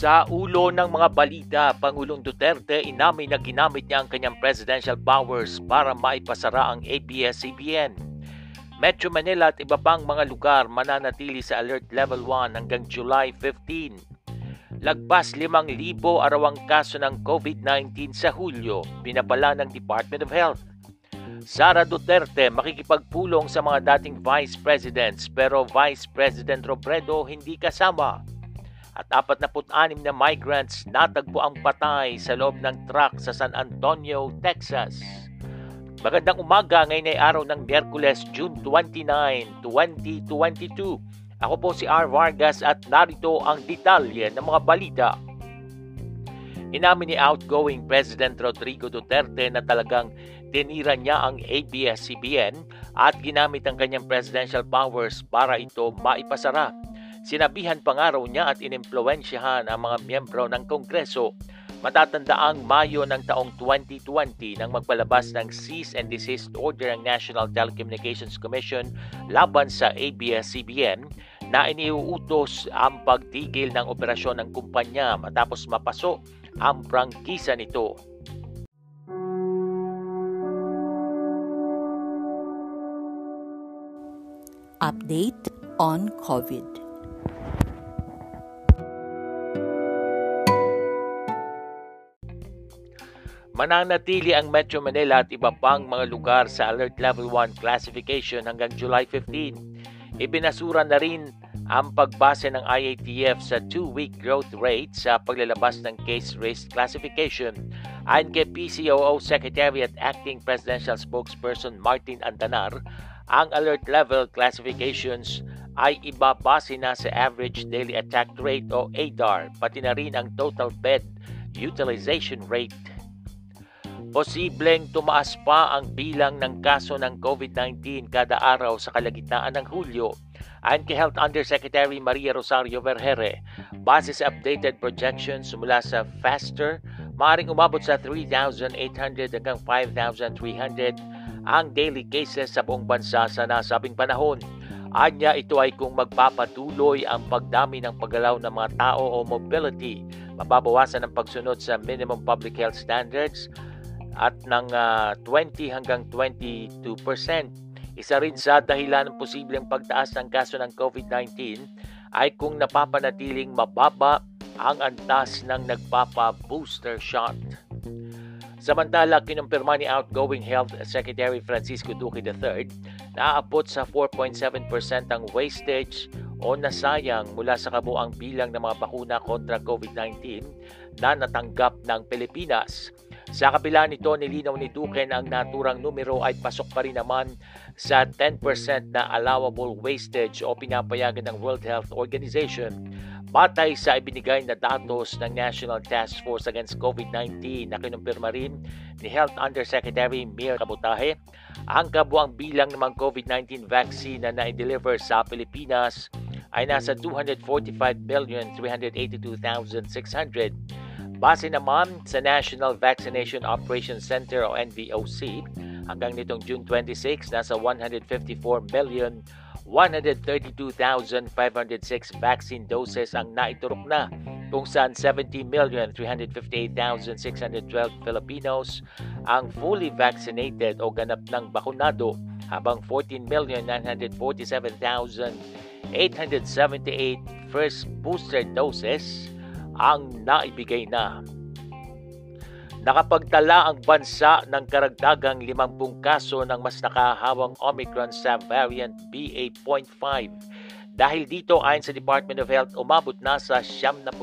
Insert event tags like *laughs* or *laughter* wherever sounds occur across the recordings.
Sa ulo ng mga balita, Pangulong Duterte inamin na ginamit niya ang kanyang presidential powers para maipasara ang ABS-CBN. Metro Manila at iba pang mga lugar mananatili sa Alert Level 1 hanggang July 15. Lagpas 5,000 arawang kaso ng COVID-19 sa Hulyo, pinabala ng Department of Health. Sara Duterte makikipagpulong sa mga dating Vice Presidents pero Vice President Robredo hindi kasama at 46 na migrants natagpo ang patay sa loob ng truck sa San Antonio, Texas. Magandang umaga ngayon ay araw ng Miyerkules, June 29, 2022. Ako po si R. Vargas at narito ang detalye ng mga balita. Inamin ni outgoing President Rodrigo Duterte na talagang tinira niya ang ABS-CBN at ginamit ang kanyang presidential powers para ito maipasara Sinabihan pa nga raw niya at inimpluensyahan ang mga miyembro ng Kongreso. Matatanda ang Mayo ng taong 2020 nang magpalabas ng cease and desist order ang National Telecommunications Commission laban sa ABS-CBN na iniuutos ang pagtigil ng operasyon ng kumpanya matapos mapaso ang prangkisa nito. Update on COVID. Mananatili ang Metro Manila at iba pang mga lugar sa Alert Level 1 classification hanggang July 15. Ibinasura na rin ang pagbase ng IATF sa 2-week growth rate sa paglalabas ng case risk classification. Ayon kay PCOO Secretary at Acting Presidential Spokesperson Martin Antanar, ang alert level classifications ay ibabase na sa average daily attack rate o ADAR, pati na rin ang total bed utilization rate Posibleng tumaas pa ang bilang ng kaso ng COVID-19 kada araw sa kalagitnaan ng Hulyo. Ayon kay Health Undersecretary Maria Rosario Vergere, base sa updated projections mula sa FASTER, maaaring umabot sa 3,800 hanggang 5,300 ang daily cases sa buong bansa sa nasabing panahon. Anya ito ay kung magpapatuloy ang pagdami ng paggalaw ng mga tao o mobility, mababawasan ang pagsunod sa minimum public health standards, at ng uh, ah, 20 hanggang 22%. Isa rin sa dahilan ng posibleng pagtaas ng kaso ng COVID-19 ay kung napapanatiling mababa ang antas ng nagpapa-booster shot. Samantala, kinumpirma ni outgoing Health Secretary Francisco Duque III na aabot sa 4.7% ang wastage o nasayang mula sa kabuang bilang ng mga bakuna kontra COVID-19 na natanggap ng Pilipinas. Sa kabila nito, nilinaw ni Duque na ang naturang numero ay pasok pa rin naman sa 10% na allowable wastage o pinapayagan ng World Health Organization Batay sa ibinigay na datos ng National Task Force Against COVID-19 na kinumpirma rin ni Health Undersecretary Mir Kabutahe, ang kabuang bilang ng COVID-19 vaccine na na-deliver sa Pilipinas ay nasa 245,382,600 Base naman sa National Vaccination Operations Center o NVOC, hanggang nitong June 26, nasa 154 million 132,506 vaccine doses ang naiturok na kung saan 70,358,612 Filipinos ang fully vaccinated o ganap ng bakunado habang 14,947,878 first booster doses ang naibigay na. Nakapagtala ang bansa ng karagdagang 50 kaso ng mas nakahawang Omicron sa variant BA.5. Dahil dito ayon sa Department of Health, umabot na sa 73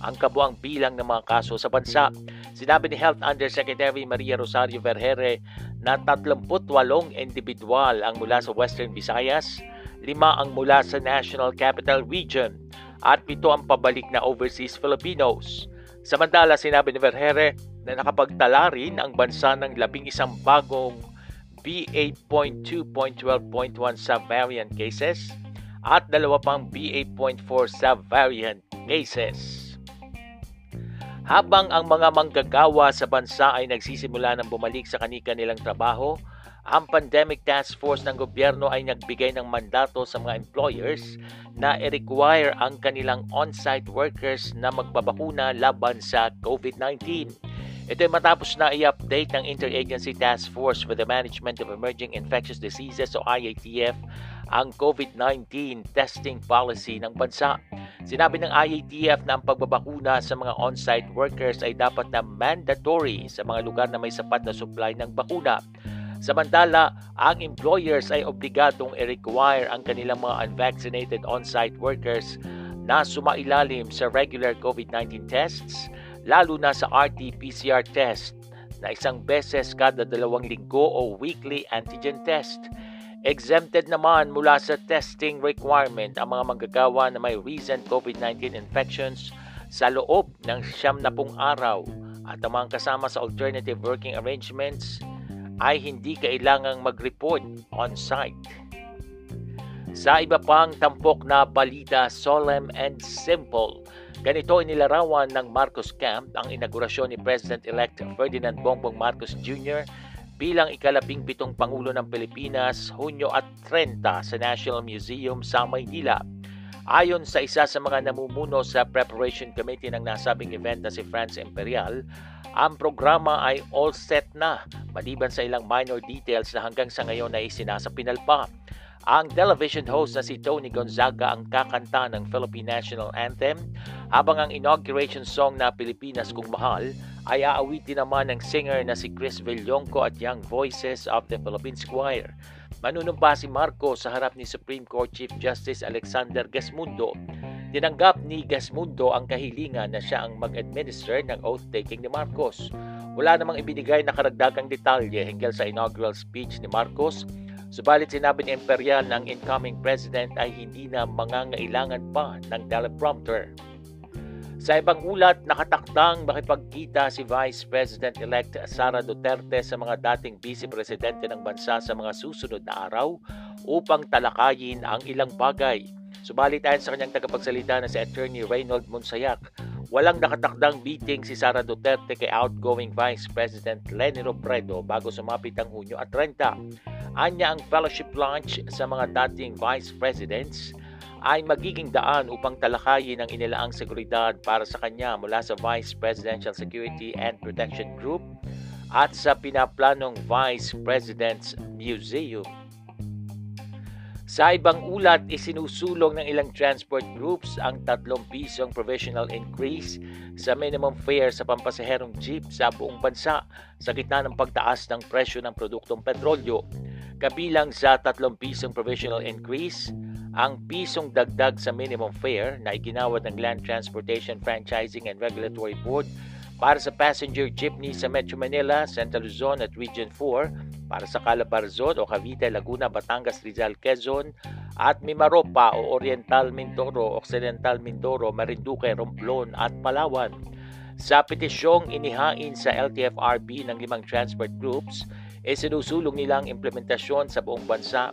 ang kabuang bilang ng mga kaso sa bansa. Sinabi ni Health Undersecretary Maria Rosario Vergere na 38 individual ang mula sa Western Visayas, lima ang mula sa National Capital Region at pito ang pabalik na overseas Filipinos. Samantala, sinabi ni Vergere na nakapagtala rin ang bansa ng labing isang bagong BA.2.12.1 subvariant cases at dalawa pang BA.4 subvariant cases. Habang ang mga manggagawa sa bansa ay nagsisimula ng bumalik sa kanika nilang trabaho, ang Pandemic Task Force ng gobyerno ay nagbigay ng mandato sa mga employers na i-require ang kanilang on-site workers na magbabakuna laban sa COVID-19. Ito ay matapos na i-update ng Interagency Task Force for the Management of Emerging Infectious Diseases o IATF ang COVID-19 testing policy ng bansa. Sinabi ng IATF na ang pagbabakuna sa mga on-site workers ay dapat na mandatory sa mga lugar na may sapat na supply ng bakuna. Samantala, ang employers ay obligadong i-require ang kanilang mga unvaccinated on-site workers na sumailalim sa regular COVID-19 tests, lalo na sa RT-PCR test na isang beses kada dalawang linggo o weekly antigen test. Exempted naman mula sa testing requirement ang mga manggagawa na may recent COVID-19 infections sa loob ng siyam na pung araw at ang mga kasama sa alternative working arrangements ay hindi kailangang mag-report on-site. Sa iba pang tampok na balita, solemn and simple, ganito inilarawan ng Marcos Camp ang inaugurasyon ni President-elect Ferdinand Bongbong Marcos Jr bilang ikalabing pitong Pangulo ng Pilipinas, Hunyo at 30 sa National Museum sa Maynila. Ayon sa isa sa mga namumuno sa preparation committee ng nasabing event na si France Imperial, ang programa ay all set na maliban sa ilang minor details na hanggang sa ngayon ay isinasapinal pa. Ang television host na si Tony Gonzaga ang kakanta ng Philippine National Anthem habang ang inauguration song na Pilipinas Kung Mahal ay aawitin naman ng singer na si Chris Villonco at Young Voices of the Philippine Choir. Manunumpa si Marco sa harap ni Supreme Court Chief Justice Alexander Gasmundo. Tinanggap ni Gasmundo ang kahilingan na siya ang mag-administer ng oath-taking ni Marcos. Wala namang ibinigay na karagdagang detalye hinggil sa inaugural speech ni Marcos Subalit sinabi ni Imperial ng incoming president ay hindi na mangangailangan pa ng teleprompter. Sa ibang ulat, nakatakdang makipagkita si Vice President-elect Sara Duterte sa mga dating Vice Presidente ng bansa sa mga susunod na araw upang talakayin ang ilang bagay. Subalit ayon sa kanyang tagapagsalita na si Attorney Reynold Monsayak, walang nakatakdang meeting si Sara Duterte kay outgoing Vice President Leni Robredo bago sumapit ang Hunyo at 30. Anya ang fellowship lunch sa mga dating vice presidents ay magiging daan upang talakayin ang inilaang seguridad para sa kanya mula sa Vice Presidential Security and Protection Group at sa pinaplanong Vice President's Museum. Sa ibang ulat, isinusulong ng ilang transport groups ang 3 pisong provisional increase sa minimum fare sa pampasaherong jeep sa buong bansa sa gitna ng pagtaas ng presyo ng produktong petrolyo. Kabilang sa 3 pisong provisional increase, ang pisong dagdag sa minimum fare na iginawad ng Land Transportation Franchising and Regulatory Board para sa passenger jeepney sa Metro Manila, Central Luzon at Region 4, para sa Calabarzon o Cavite, Laguna, Batangas, Rizal, Quezon at Mimaropa o Oriental Mindoro, Occidental Mindoro, Marinduque, Romblon at Palawan. Sa petisyong inihain sa LTFRB ng limang transport groups, e sinusulong nila ang implementasyon sa buong bansa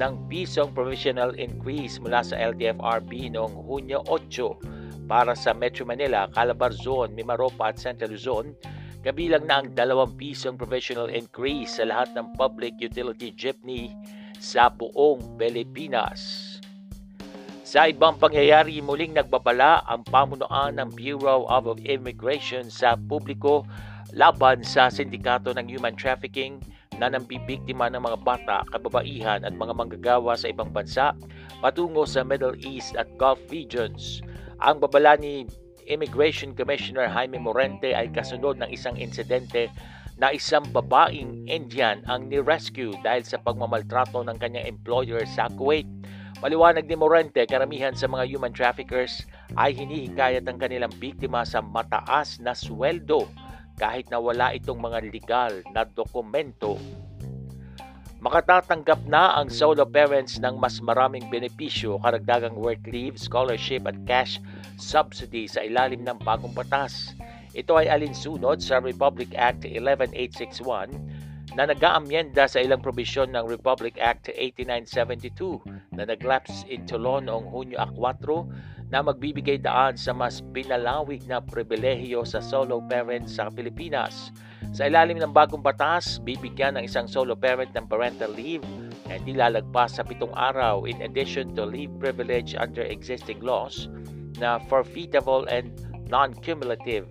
ng pisong provisional increase mula sa LTFRB noong Hunyo 8 para sa Metro Manila, Calabarzon, Mimaropa at Central Luzon, kabilang na ang 2 pisong provisional increase sa lahat ng public utility jeepney sa buong Pilipinas. Sa ibang pangyayari, muling nagbabala ang pamunuan ng Bureau of Immigration sa publiko laban sa sindikato ng human trafficking na nambibiktima ng mga bata, kababaihan at mga manggagawa sa ibang bansa patungo sa Middle East at Gulf regions. Ang babala ni Immigration Commissioner Jaime Morente ay kasunod ng isang insidente na isang babaeng Indian ang ni-rescue dahil sa pagmamaltrato ng kanyang employer sa Kuwait. Maliwanag ni Morente, karamihan sa mga human traffickers ay hinihikayat ang kanilang biktima sa mataas na sweldo kahit na wala itong mga legal na dokumento. Makatatanggap na ang solo parents ng mas maraming benepisyo, karagdagang work leave, scholarship at cash subsidy sa ilalim ng bagong batas. Ito ay alinsunod sa Republic Act 11861 na nag-aamyenda sa ilang probisyon ng Republic Act 8972 na naglapse into law noong Hunyo 4 na magbibigay daan sa mas pinalawig na pribilehiyo sa solo parents sa Pilipinas. Sa ilalim ng bagong batas, bibigyan ng isang solo parent ng parental leave na hindi lalagpas sa pitong araw in addition to leave privilege under existing laws na forfeitable and non-cumulative.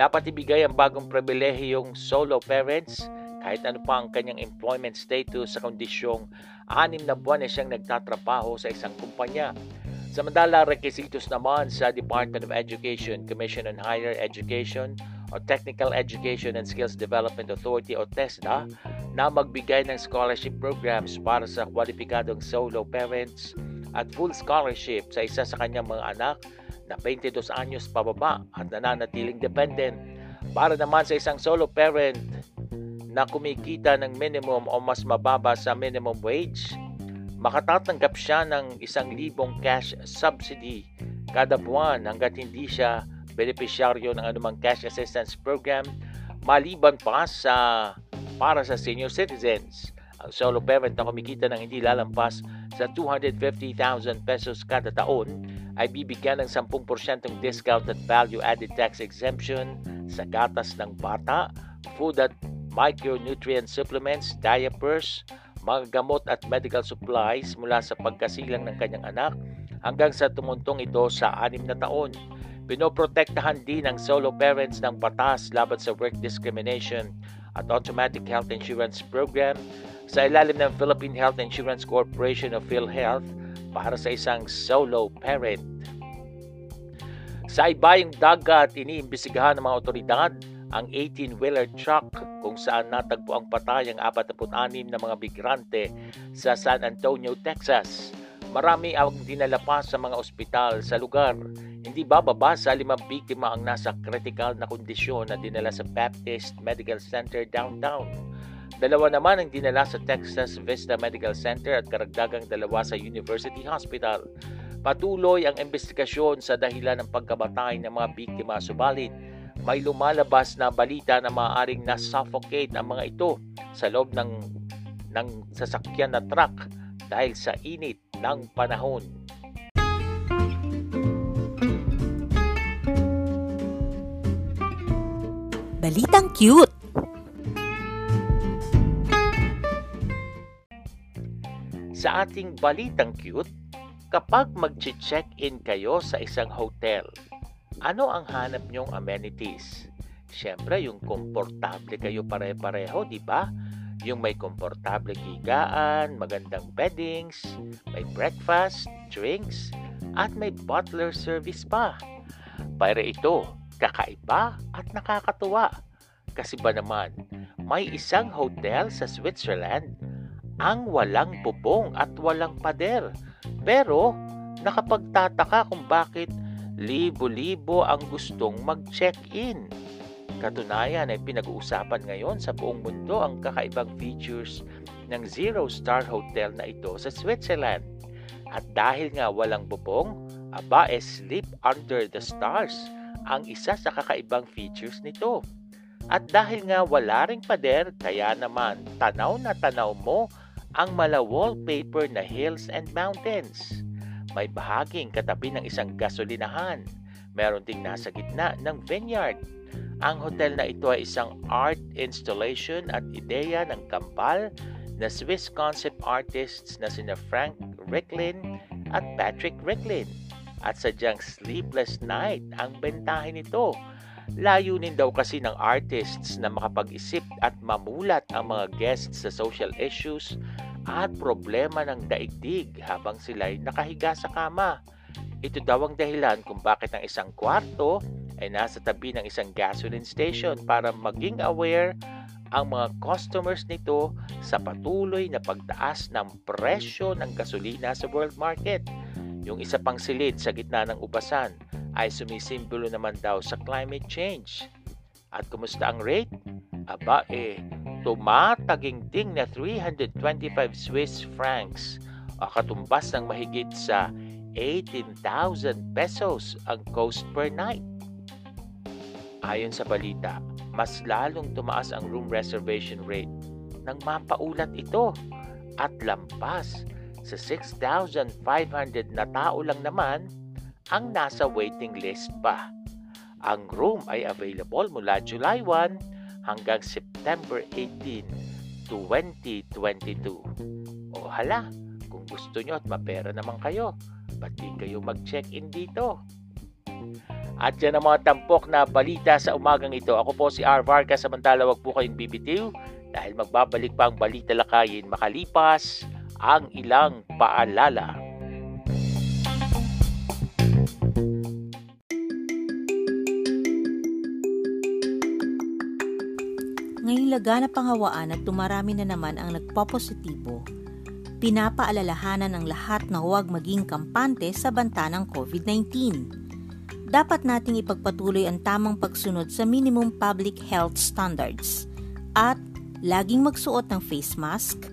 Dapat ibigay ang bagong pribilehiyong solo parents kahit ano pa ang kanyang employment status sa kondisyong anim na buwan na siyang nagtatrabaho sa isang kumpanya. Samantala, requisitos naman sa Department of Education, Commission on Higher Education, o Technical Education and Skills Development Authority o TESDA na magbigay ng scholarship programs para sa kwalipikadong solo parents at full scholarship sa isa sa kanyang mga anak na 22 anyos pababa at nananatiling dependent. Para naman sa isang solo parent na kumikita ng minimum o mas mababa sa minimum wage, makatatanggap siya ng isang libong cash subsidy kada buwan hanggat hindi siya benepisyaryo ng anumang cash assistance program maliban pa sa para sa senior citizens. Ang solo parent na kumikita ng hindi lalampas sa 250,000 pesos kada taon ay bibigyan ng 10% discount at value-added tax exemption sa gatas ng bata, food at micronutrient supplements, diapers, mga gamot at medical supplies mula sa pagkasilang ng kanyang anak hanggang sa tumuntong ito sa anim na taon. Pinoprotektahan din ng solo parents ng patas laban sa work discrimination at automatic health insurance program sa ilalim ng Philippine Health Insurance Corporation of PhilHealth para sa isang solo parent. Sa ibayong dagat, iniimbisigahan ng mga otoridad ang 18-wheeler truck kung saan natagpo ang patay ang 46 na mga migrante sa San Antonio, Texas. Marami ang dinala pa sa mga ospital sa lugar hindi bababa sa limang biktima ang nasa critical na kondisyon na dinala sa Baptist Medical Center downtown. Dalawa naman ang dinala sa Texas Vista Medical Center at karagdagang dalawa sa University Hospital. Patuloy ang investigasyon sa dahilan ng pagkabatay ng mga biktima subalit may lumalabas na balita na maaaring na-suffocate ang mga ito sa loob ng, ng sasakyan na truck dahil sa init ng panahon. Balitang Cute Sa ating Balitang Cute, kapag mag-check-in kayo sa isang hotel, ano ang hanap nyong amenities? Siyempre, yung komportable kayo pare-pareho, di ba? Yung may komportable higaan, magandang beddings, may breakfast, drinks, at may butler service pa. Para ito, kakaiba at nakakatuwa. Kasi ba naman, may isang hotel sa Switzerland ang walang bubong at walang pader. Pero nakapagtataka kung bakit libo-libo ang gustong mag-check-in. Katunayan ay pinag-uusapan ngayon sa buong mundo ang kakaibang features ng zero-star hotel na ito sa Switzerland. At dahil nga walang bubong, aba e sleep under the stars ang isa sa kakaibang features nito. At dahil nga wala ring pader, kaya naman tanaw na tanaw mo ang mala wallpaper na hills and mountains. May bahaging katabi ng isang gasolinahan. Meron ding nasa gitna ng vineyard. Ang hotel na ito ay isang art installation at ideya ng kampal na Swiss concept artists na sina Frank Ricklin at Patrick Ricklin at sadyang sleepless night ang bentahin nito. Layunin daw kasi ng artists na makapag-isip at mamulat ang mga guests sa social issues at problema ng daigdig habang sila'y nakahiga sa kama. Ito daw ang dahilan kung bakit ang isang kwarto ay nasa tabi ng isang gasoline station para maging aware ang mga customers nito sa patuloy na pagtaas ng presyo ng gasolina sa world market. Yung isa pang silid sa gitna ng ubasan ay sumisimbolo naman daw sa climate change. At kumusta ang rate? Aba eh, tumatagingting na 325 Swiss francs o katumbas ng mahigit sa 18,000 pesos ang cost per night. Ayon sa balita, mas lalong tumaas ang room reservation rate nang mapaulat ito at lampas sa 6,500 na tao lang naman ang nasa waiting list pa. Ang room ay available mula July 1 hanggang September 18, 2022. O hala, kung gusto nyo at mapera naman kayo, ba't di kayo mag-check-in dito? At yan ang mga tampok na balita sa umagang ito. Ako po si R. Vargas, samantala wag po kayong bibitiw dahil magbabalik pa ang balita lakayin makalipas ang ilang paalala. Laganap ang at tumarami na naman ang nagpopositibo, pinapaalalahanan ng lahat na huwag maging kampante sa banta ng COVID-19. Dapat nating ipagpatuloy ang tamang pagsunod sa minimum public health standards at laging magsuot ng face mask,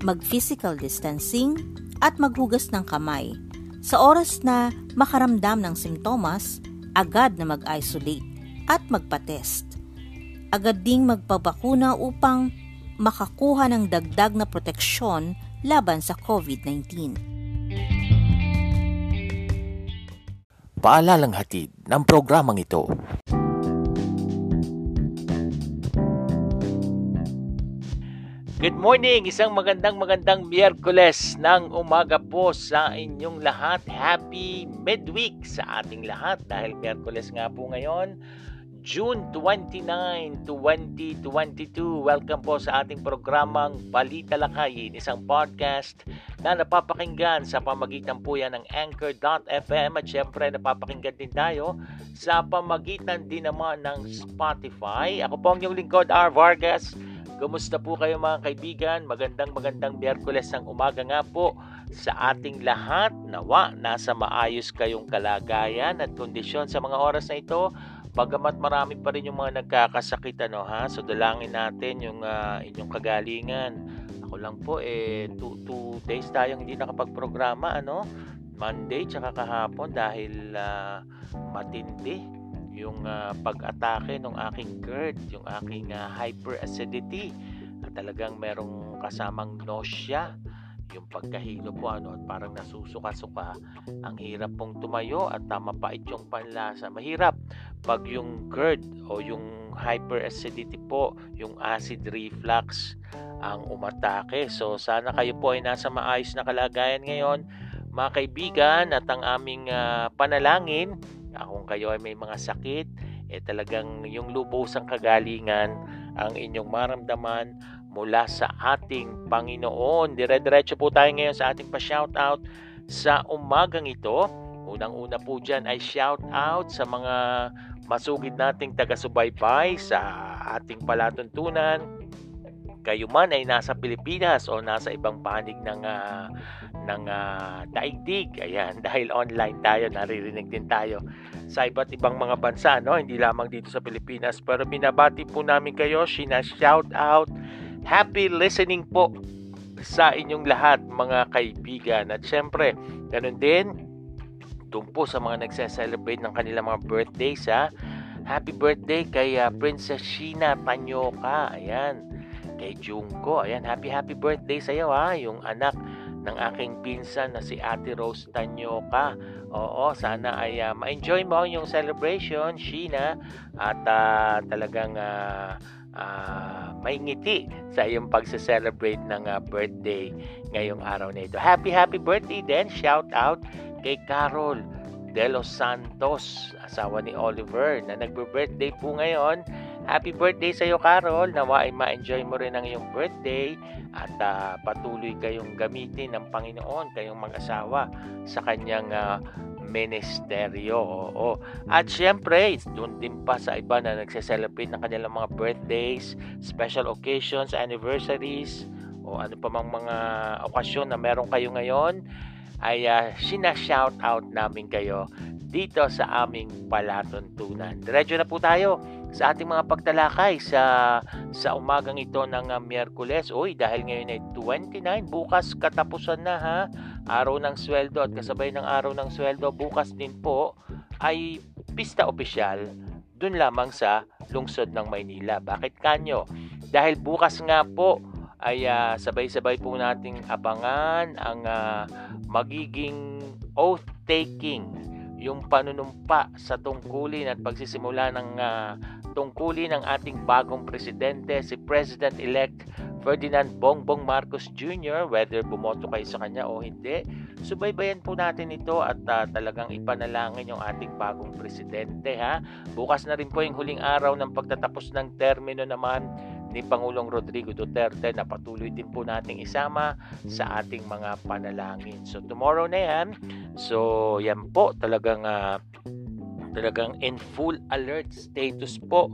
mag-physical distancing, at maghugas ng kamay. Sa oras na makaramdam ng simptomas, agad na mag-isolate at magpa-test agad ding magpabakuna upang makakuha ng dagdag na proteksyon laban sa COVID-19. Paalalang hatid ng programang ito. Good morning! Isang magandang magandang Miyerkules ng umaga po sa inyong lahat. Happy midweek sa ating lahat dahil Miyerkules nga po ngayon. June 29, 2022. Welcome po sa ating programang Balita Lakayin, isang podcast na napapakinggan sa pamagitan po yan ng Anchor.fm at syempre napapakinggan din tayo sa pamagitan din naman ng Spotify. Ako po ang inyong lingkod, R. Vargas. Kumusta po kayo mga kaibigan? Magandang magandang Miyerkules ng umaga nga po sa ating lahat. Nawa, nasa maayos kayong kalagayan at kondisyon sa mga oras na ito Bagamat marami pa rin yung mga nagkakasakit ano ha, so dalangin natin yung uh, inyong kagalingan. Ako lang po eh 2 days tayong hindi nakapagprograma ano, Monday tsaka kahapon dahil uh, matindi yung uh, pag-atake ng aking GERD, yung aking uh, hyperacidity. Talagang merong kasamang nausea yung pagkahilo po ano at parang nasusuka-suka. Ang hirap pong tumayo at tama pa yung panlasa. Mahirap. Pag yung GERD o yung hyperacidity po yung acid reflux ang umatake. So sana kayo po ay nasa maayos na kalagayan ngayon. Mga kaibigan at ang aming uh, panalangin kung kayo ay may mga sakit eh talagang yung lubosang kagalingan ang inyong maramdaman mula sa ating Panginoon. Dire-diretso po tayo ngayon sa ating pa-shoutout sa umagang ito. Unang-una po dyan ay shoutout sa mga masugid nating taga-subaybay sa ating palatuntunan. Kayo man ay nasa Pilipinas o nasa ibang panig ng uh, ng uh, daigdig. Ayan, *laughs* dahil online tayo, naririnig din tayo sa iba't ibang mga bansa, no? Hindi lamang dito sa Pilipinas. Pero binabati po namin kayo, sina shout out Happy listening po sa inyong lahat mga kaibigan. At syempre, ganun din, doon po sa mga nagse-celebrate ng kanilang mga birthdays ha. Happy birthday kay uh, Princess Sheena Tanyoka. Ayan. Kay Junko. Ayan, happy happy birthday sa iyo ha. Yung anak ng aking pinsan na si Ate Rose Tanyoka. Oo, sana ay uh, ma-enjoy mo yung celebration, Sheena. At uh, talagang uh, uh, may ngiti sa iyong pagse-celebrate ng uh, birthday ngayong araw na ito. Happy happy birthday din. Shout out kay Carol De Los Santos, asawa ni Oliver na nagbe-birthday po ngayon. Happy birthday sa iyo Carol. Nawa ay ma-enjoy mo rin ang iyong birthday at uh, patuloy kayong gamitin ng Panginoon, kayong mag-asawa sa kanyang uh, ministeryo. Oo. At syempre, doon din pa sa iba na nagse-celebrate ng kanilang mga birthdays, special occasions, anniversaries, o ano pa mang mga okasyon na meron kayo ngayon, ay uh, sina-shout out namin kayo dito sa aming palatuntunan. Diretso na po tayo sa ating mga pagtalakay sa sa umagang ito ng uh, Miyerkules. Uy, dahil ngayon ay 29, bukas katapusan na ha. Araw ng sweldo at kasabay ng araw ng sweldo, bukas din po ay pista opisyal dun lamang sa lungsod ng Maynila. Bakit kanyo? Dahil bukas nga po ay uh, sabay-sabay po nating abangan ang uh, magiging oath taking yung panunumpa sa tungkulin at pagsisimula ng uh, tungkulin ng ating bagong presidente, si President-elect Ferdinand Bongbong Marcos Jr., whether bumoto kayo sa kanya o hindi, subaybayan po natin ito at uh, talagang ipanalangin yung ating bagong presidente. Ha? Bukas na rin po yung huling araw ng pagtatapos ng termino naman ni Pangulong Rodrigo Duterte na patuloy din po nating isama sa ating mga panalangin. So tomorrow na yan. So yan po talagang uh, talagang in full alert status po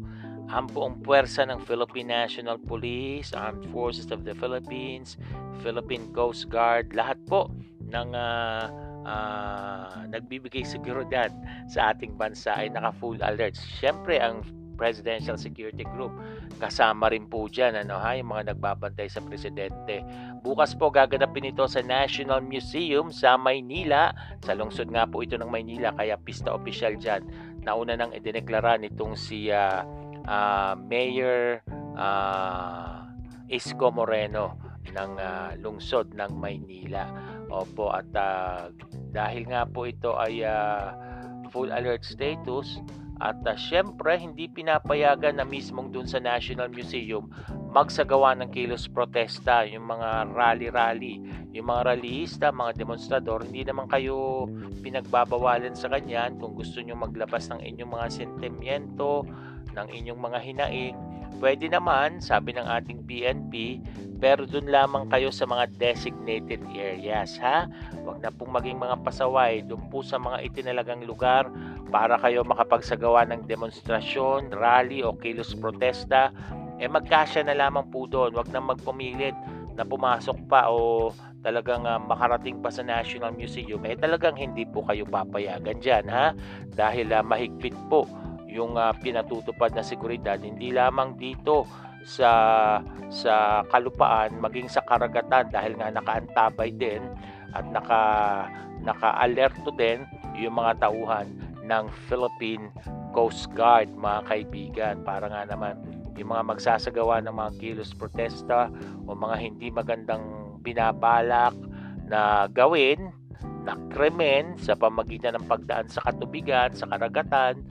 ang buong puwersa ng Philippine National Police, Armed Forces of the Philippines, Philippine Coast Guard, lahat po ng uh, uh, nagbibigay seguridad sa ating bansa ay naka full alert. Siyempre ang Presidential Security Group. Kasama rin po dyan ano, ha, yung mga nagbabantay sa presidente. Bukas po gaganapin ito sa National Museum sa Maynila. Sa lungsod nga po ito ng Maynila kaya pista official dyan. Nauna nang idineklara nitong si uh, uh, Mayor uh, Isko Moreno ng uh, lungsod ng Maynila. Opo at uh, dahil nga po ito ay uh, full alert status at uh, syempre, hindi pinapayagan na mismong dun sa National Museum magsagawa ng kilos protesta, yung mga rally-rally, yung mga rallyista, mga demonstrador, hindi naman kayo pinagbabawalan sa kanyan kung gusto nyo maglabas ng inyong mga sentimiento, ng inyong mga hinaing, pwede naman, sabi ng ating PNP, pero dun lamang kayo sa mga designated areas, ha? Huwag na pong maging mga pasaway, dun po sa mga itinalagang lugar para kayo makapagsagawa ng demonstrasyon, rally o kilos protesta, eh magkasya na lamang po doon. Huwag na magpumilit na pumasok pa o talagang uh, makarating pa sa National Museum, eh talagang hindi po kayo papayagan dyan, ha? Dahil uh, mahigpit po yung uh, pinatutupad na seguridad hindi lamang dito sa sa kalupaan maging sa karagatan dahil nga nakaantabay din at naka naka-alerto din yung mga tauhan ng Philippine Coast Guard mga kaibigan. Para nga naman yung mga magsasagawa ng mga kilos protesta o mga hindi magandang binabalak na gawin na krimen sa pamagitan ng pagdaan sa katubigan, sa karagatan,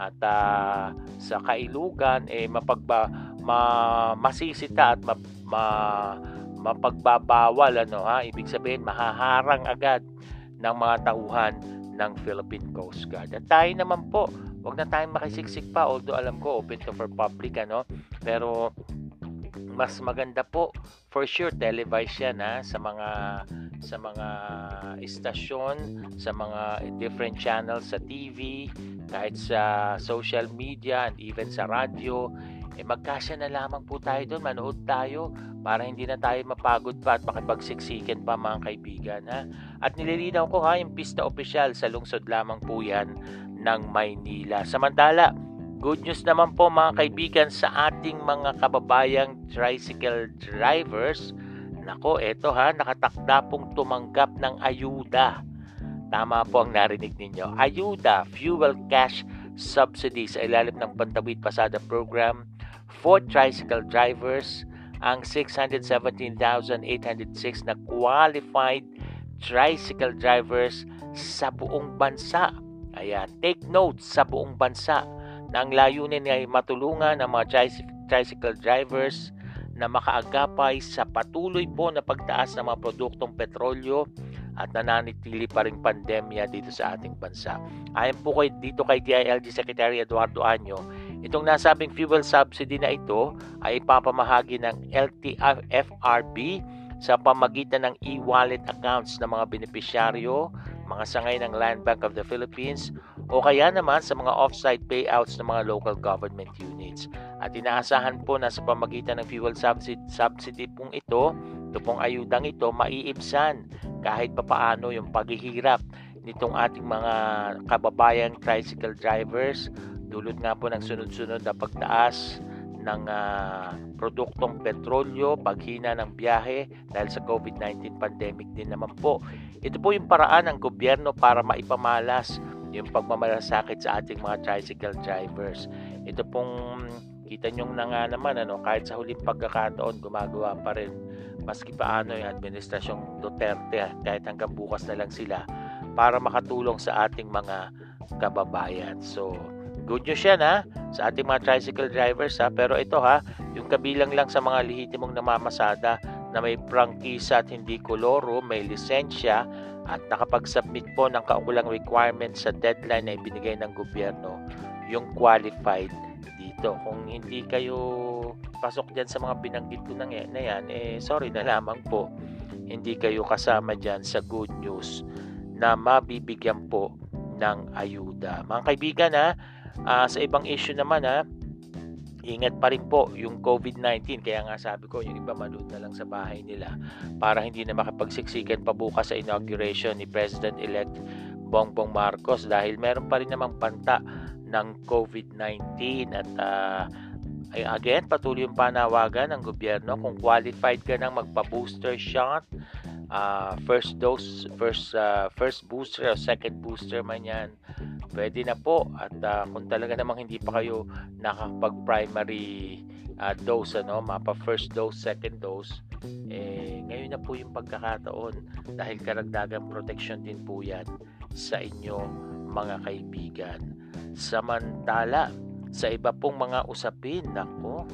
at uh, sa kailugan eh mapagba ma, masisita at ma, ma, mapagbabawal ano ha? Ibig sabihin mahaharang agad ng mga tauhan ng Philippine Coast Guard. At tayo naman po, wag na tayong makisiksik pa although alam ko open to for public ano, pero mas maganda po for sure televised yan ha? Sa mga sa mga istasyon, sa mga different channels sa TV, kahit sa social media and even sa radio, eh magkasya na lamang po tayo doon, manood tayo para hindi na tayo mapagod pa at makipagsiksikin pa mga kaibigan. Ha? At nililinaw ko ha, yung pista opisyal sa lungsod lamang po yan ng Maynila. Samantala, good news naman po mga kaibigan sa ating mga kababayang tricycle drivers. Nako, eto ha, nakatakda pong tumanggap ng ayuda Tama po ang narinig ninyo. Ayuda, fuel cash subsidy sa ilalim ng Pantawid Pasada Program for tricycle drivers ang 617,806 na qualified tricycle drivers sa buong bansa. Ayan, take note sa buong bansa na ang layunin ay matulungan ang mga tricycle drivers na makaagapay sa patuloy po na pagtaas ng mga produktong petrolyo at nananitili pa ring pandemya dito sa ating bansa. Ayon po kay, dito kay DILG Secretary Eduardo Anyo, itong nasabing fuel subsidy na ito ay ipapamahagi ng LTFRB sa pamagitan ng e-wallet accounts ng mga benepisyaryo, mga sangay ng Land Bank of the Philippines o kaya naman sa mga offsite payouts ng mga local government units. At inaasahan po na sa pamagitan ng fuel subsidy, subsidy pong ito, ito pong ayudang ito, maiibsan kahit papaano yung paghihirap nitong ating mga kababayang tricycle drivers dulot nga po ng sunod-sunod na pagtaas ng uh, produktong petrolyo, paghina ng biyahe dahil sa COVID-19 pandemic din naman po. Ito po yung paraan ng gobyerno para maipamalas yung pagmamalasakit sa ating mga tricycle drivers. Ito pong kita nyo na nga naman ano, kahit sa huling pagkakataon gumagawa pa rin maski paano yung administrasyong Duterte kahit hanggang bukas na lang sila para makatulong sa ating mga kababayan. So, good news yan ha sa ating mga tricycle drivers ha. Pero ito ha, yung kabilang lang sa mga lehitimong namamasada na may prangkisa at hindi koloro, may lisensya at nakapag-submit po ng kaukulang requirements sa deadline na ibinigay ng gobyerno, yung qualified dito. Kung hindi kayo pasok dyan sa mga binanggit ko na yan, eh sorry na lamang po, hindi kayo kasama dyan sa good news na mabibigyan po ng ayuda. Mga kaibigan ha, uh, sa ibang issue naman ha, ingat pa rin po yung COVID-19 kaya nga sabi ko yung iba manood na lang sa bahay nila para hindi na makapagsiksikan pa bukas sa inauguration ni President-elect Bongbong Marcos dahil meron pa rin namang banta ng COVID-19 at uh, again patuloy yung panawagan ng gobyerno kung qualified ka nang magpa-booster shot. Uh, first dose first uh, first booster o second booster man yan pwede na po. At uh, kung talaga namang hindi pa kayo nakapag primary uh, dose ano mapa first dose second dose eh ngayon na po yung pagkakataon. Dahil karagdagang protection din po yan sa inyo mga kaibigan. Samantala sa iba pong mga usapin nako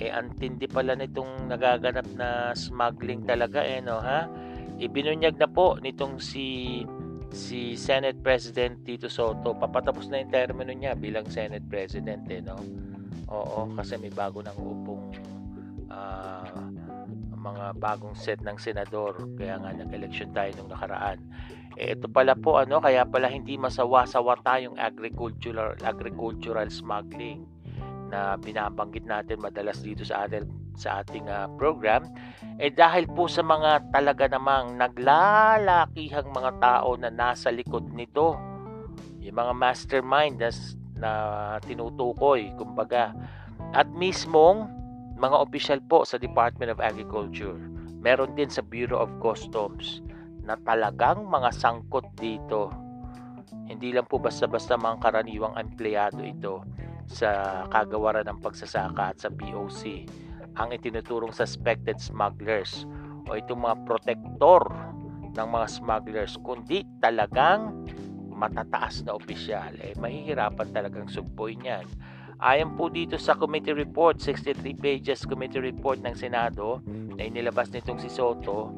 eh antindi pala nitong nagaganap na smuggling talaga eh no ha? Ibinunyag na po nitong si si Senate President Tito Soto. Papatapos na yung termino niya bilang Senate President eh, no? Oo, kasi may bago nang upong uh, mga bagong set ng senador. Kaya nga nag-election tayo nung nakaraan. Eh, ito pala po ano, kaya pala hindi masawa-sawa tayong agricultural agricultural smuggling na binabanggit natin madalas dito sa atin sa ating uh, program eh dahil po sa mga talaga namang naglalakihang mga tao na nasa likod nito. Yung mga mastermind na, na tinutukoy, kumbaga. At mismong mga opisyal po sa Department of Agriculture, meron din sa Bureau of Customs na talagang mga sangkot dito. Hindi lang po basta-basta mga karaniwang empleyado ito sa kagawaran ng pagsasaka at sa BOC ang itinuturong suspected smugglers o itong mga protektor ng mga smugglers kundi talagang matataas na opisyal. Eh mahihirapan talagang sugpuin yan ayon po dito sa committee report 63 pages committee report ng Senado na inilabas nitong si Soto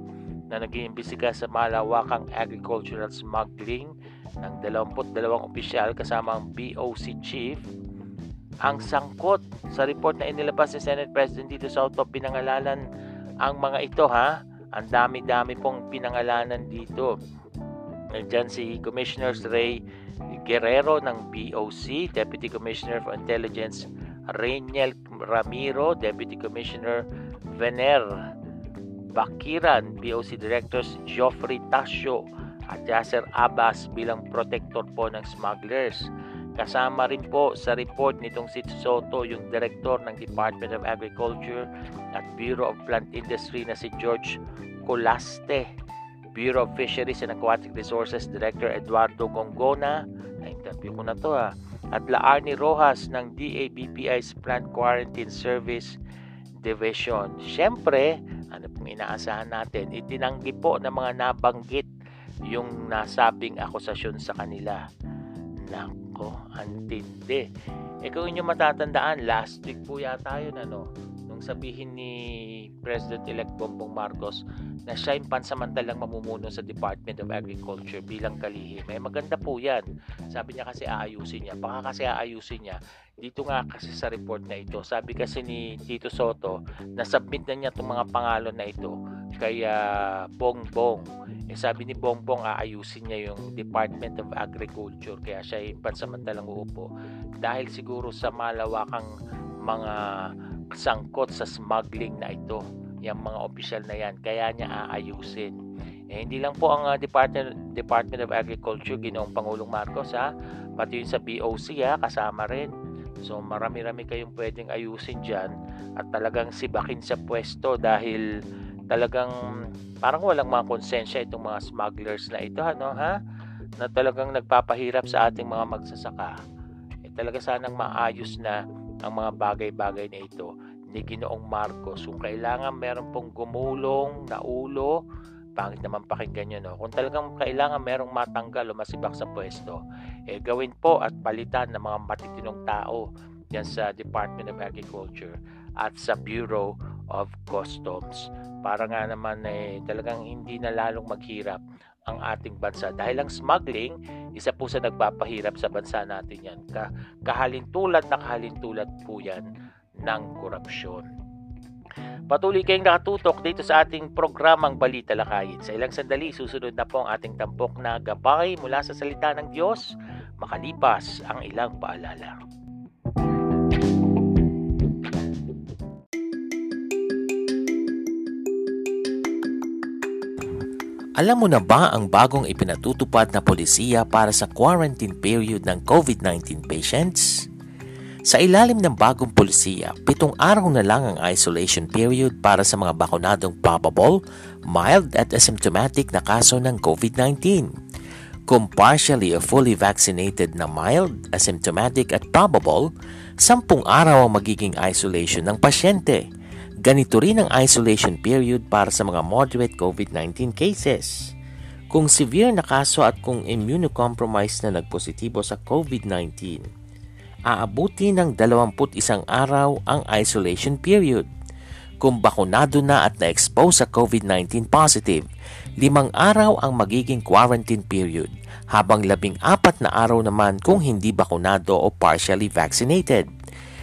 na nag-iimbestiga sa malawakang agricultural smuggling ng 22 opisyal kasama ang BOC chief ang sangkot sa report na inilabas ni Senate President Tito Soto pinangalanan ang mga ito ha. Ang dami-dami pong pinangalanan dito. Nandiyan si Commissioner Ray Guerrero ng BOC, Deputy Commissioner for Intelligence Rainiel Ramiro, Deputy Commissioner Vener Bakiran, BOC Directors Geoffrey Tasio at Yasser Abbas bilang protector po ng smugglers. Kasama rin po sa report nitong si Soto yung Director ng Department of Agriculture at Bureau of Plant Industry na si George Colaste. Bureau of Fisheries and Aquatic Resources Director Eduardo Gongona. Na-interview ko na to ha. At Laarni Rojas ng DABPI's Plant Quarantine Service Division. Siyempre, ano pong inaasahan natin, itinanggi po ng mga nabanggit yung nasabing akusasyon sa kanila. Nako, antindi. Eh kung inyo matatandaan, last week po yata yun, ano, sabihin ni President-elect Bongbong Marcos na siya yung pansamantalang mamumuno sa Department of Agriculture bilang kalihim. Eh maganda po yan. Sabi niya kasi aayusin niya. Baka kasi aayusin niya. Dito nga kasi sa report na ito, sabi kasi ni Tito Soto na submit na niya itong mga pangalan na ito kaya Bongbong. Eh, sabi ni Bongbong aayusin niya yung Department of Agriculture kaya siya yung pansamantalang uupo dahil siguro sa malawakang mga sangkot sa smuggling na ito yung mga opisyal na yan. Kaya niya aayusin. Eh, hindi lang po ang uh, Department Department of Agriculture, Ginoong Pangulong Marcos ha, pati yun sa BOC ha, kasama rin. So marami-rami kayong pwedeng ayusin dyan. At talagang sibakin sa pwesto dahil talagang parang walang mga konsensya itong mga smugglers na ito ano ha? Na talagang nagpapahirap sa ating mga magsasaka. Eh, talaga sanang maayos na ang mga bagay-bagay na ito ni Ginoong Marcos. Kung kailangan meron pong gumulong na ulo, pangit naman pakinggan nyo, no? Kung talagang kailangan merong matanggal o masibak sa pwesto, eh gawin po at palitan ng mga matitinong tao yan sa Department of Agriculture at sa Bureau of Customs para nga naman eh talagang hindi na lalong maghirap ang ating bansa dahil ang smuggling isa po sa nagpapahirap sa bansa natin yan Ka kahalintulad na kahalintulad po yan ng korupsyon. Patuloy kayong nakatutok dito sa ating programang Balita Lakayin. Sa ilang sandali, susunod na po ang ating tampok na gabay mula sa salita ng Diyos, makalipas ang ilang paalala. Alam mo na ba ang bagong ipinatutupad na polisiya para sa quarantine period ng COVID-19 patients? Sa ilalim ng bagong polisiya, pitong araw na lang ang isolation period para sa mga bakunadong probable, mild at asymptomatic na kaso ng COVID-19. Kung partially or fully vaccinated na mild, asymptomatic at probable, sampung araw ang magiging isolation ng pasyente. Ganito rin ang isolation period para sa mga moderate COVID-19 cases. Kung severe na kaso at kung immunocompromised na nagpositibo sa COVID-19, aabuti ng 21 araw ang isolation period. Kung bakunado na at na-expose sa COVID-19 positive, limang araw ang magiging quarantine period, habang labing apat na araw naman kung hindi bakunado o partially vaccinated.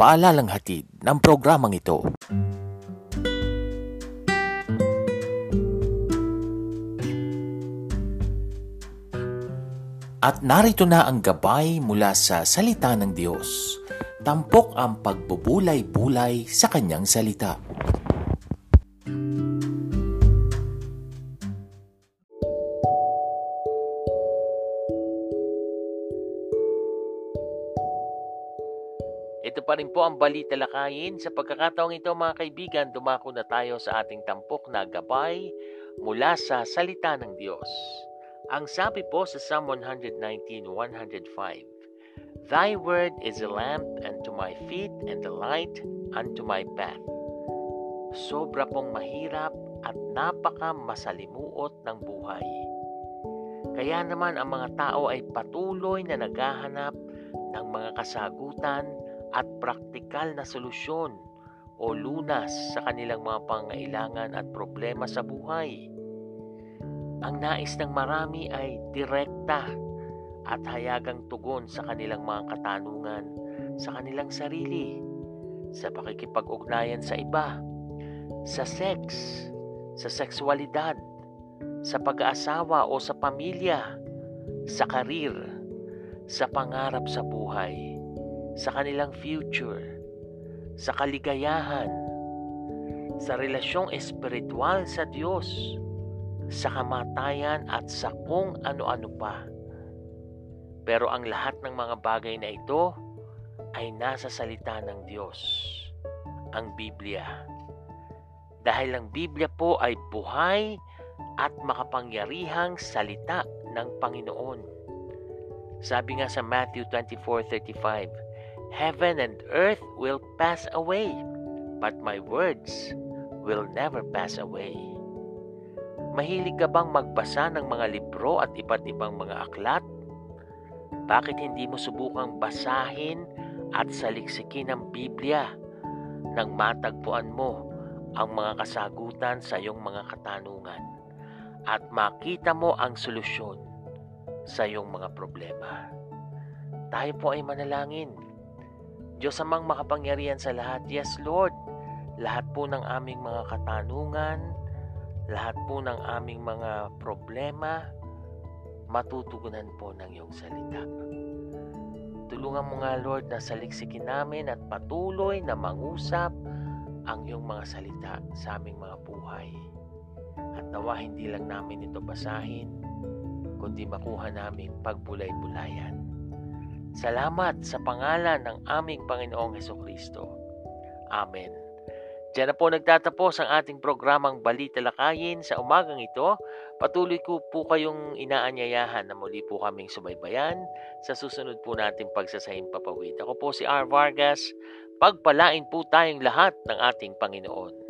Paalalang hatid ng programang ito. At narito na ang gabay mula sa salita ng Diyos. Tampok ang pagbubulay-bulay sa kanyang salita. Ito pa rin po ang balita lakayin. Sa pagkakataong ito mga kaibigan, dumako na tayo sa ating tampok na gabay mula sa salita ng Diyos. Ang sabi po sa Psalm 119:105, Thy word is a lamp unto my feet and a light unto my path. Sobra pong mahirap at napaka masalimuot ng buhay. Kaya naman ang mga tao ay patuloy na naghahanap ng mga kasagutan at praktikal na solusyon o lunas sa kanilang mga pangailangan at problema sa buhay. Ang nais ng marami ay direkta at hayagang tugon sa kanilang mga katanungan sa kanilang sarili, sa pakikipag-ugnayan sa iba, sa sex, sa sexualidad, sa pag-aasawa o sa pamilya, sa karir, sa pangarap sa buhay, sa kanilang future, sa kaligayahan, sa relasyong espiritual sa Diyos, sa kamatayan at sa kung ano-ano pa. Pero ang lahat ng mga bagay na ito ay nasa salita ng Diyos, ang Biblia. Dahil ang Biblia po ay buhay at makapangyarihang salita ng Panginoon. Sabi nga sa Matthew 24:35, Heaven and earth will pass away, but my words will never pass away. Mahilig ka bang magbasa ng mga libro at iba't ibang mga aklat? Bakit hindi mo subukang basahin at saliksikin ang Biblia nang matagpuan mo ang mga kasagutan sa iyong mga katanungan? at makita mo ang solusyon sa iyong mga problema. Tayo po ay manalangin. Diyos amang makapangyarihan sa lahat. Yes, Lord. Lahat po ng aming mga katanungan, lahat po ng aming mga problema, matutugunan po ng iyong salita. Tulungan mo nga, Lord, na saliksikin namin at patuloy na mangusap ang iyong mga salita sa aming mga buhay. At nawa hindi lang namin ito basahin, kundi makuha namin pagbulay-bulayan. Salamat sa pangalan ng aming Panginoong Heso Kristo. Amen. Diyan na po nagtatapos ang ating programang Balita Lakayin sa umagang ito. Patuloy ko po kayong inaanyayahan na muli po kaming subaybayan sa susunod po nating pagsasahim papawid. Ako po si R. Vargas. Pagpalain po tayong lahat ng ating Panginoon.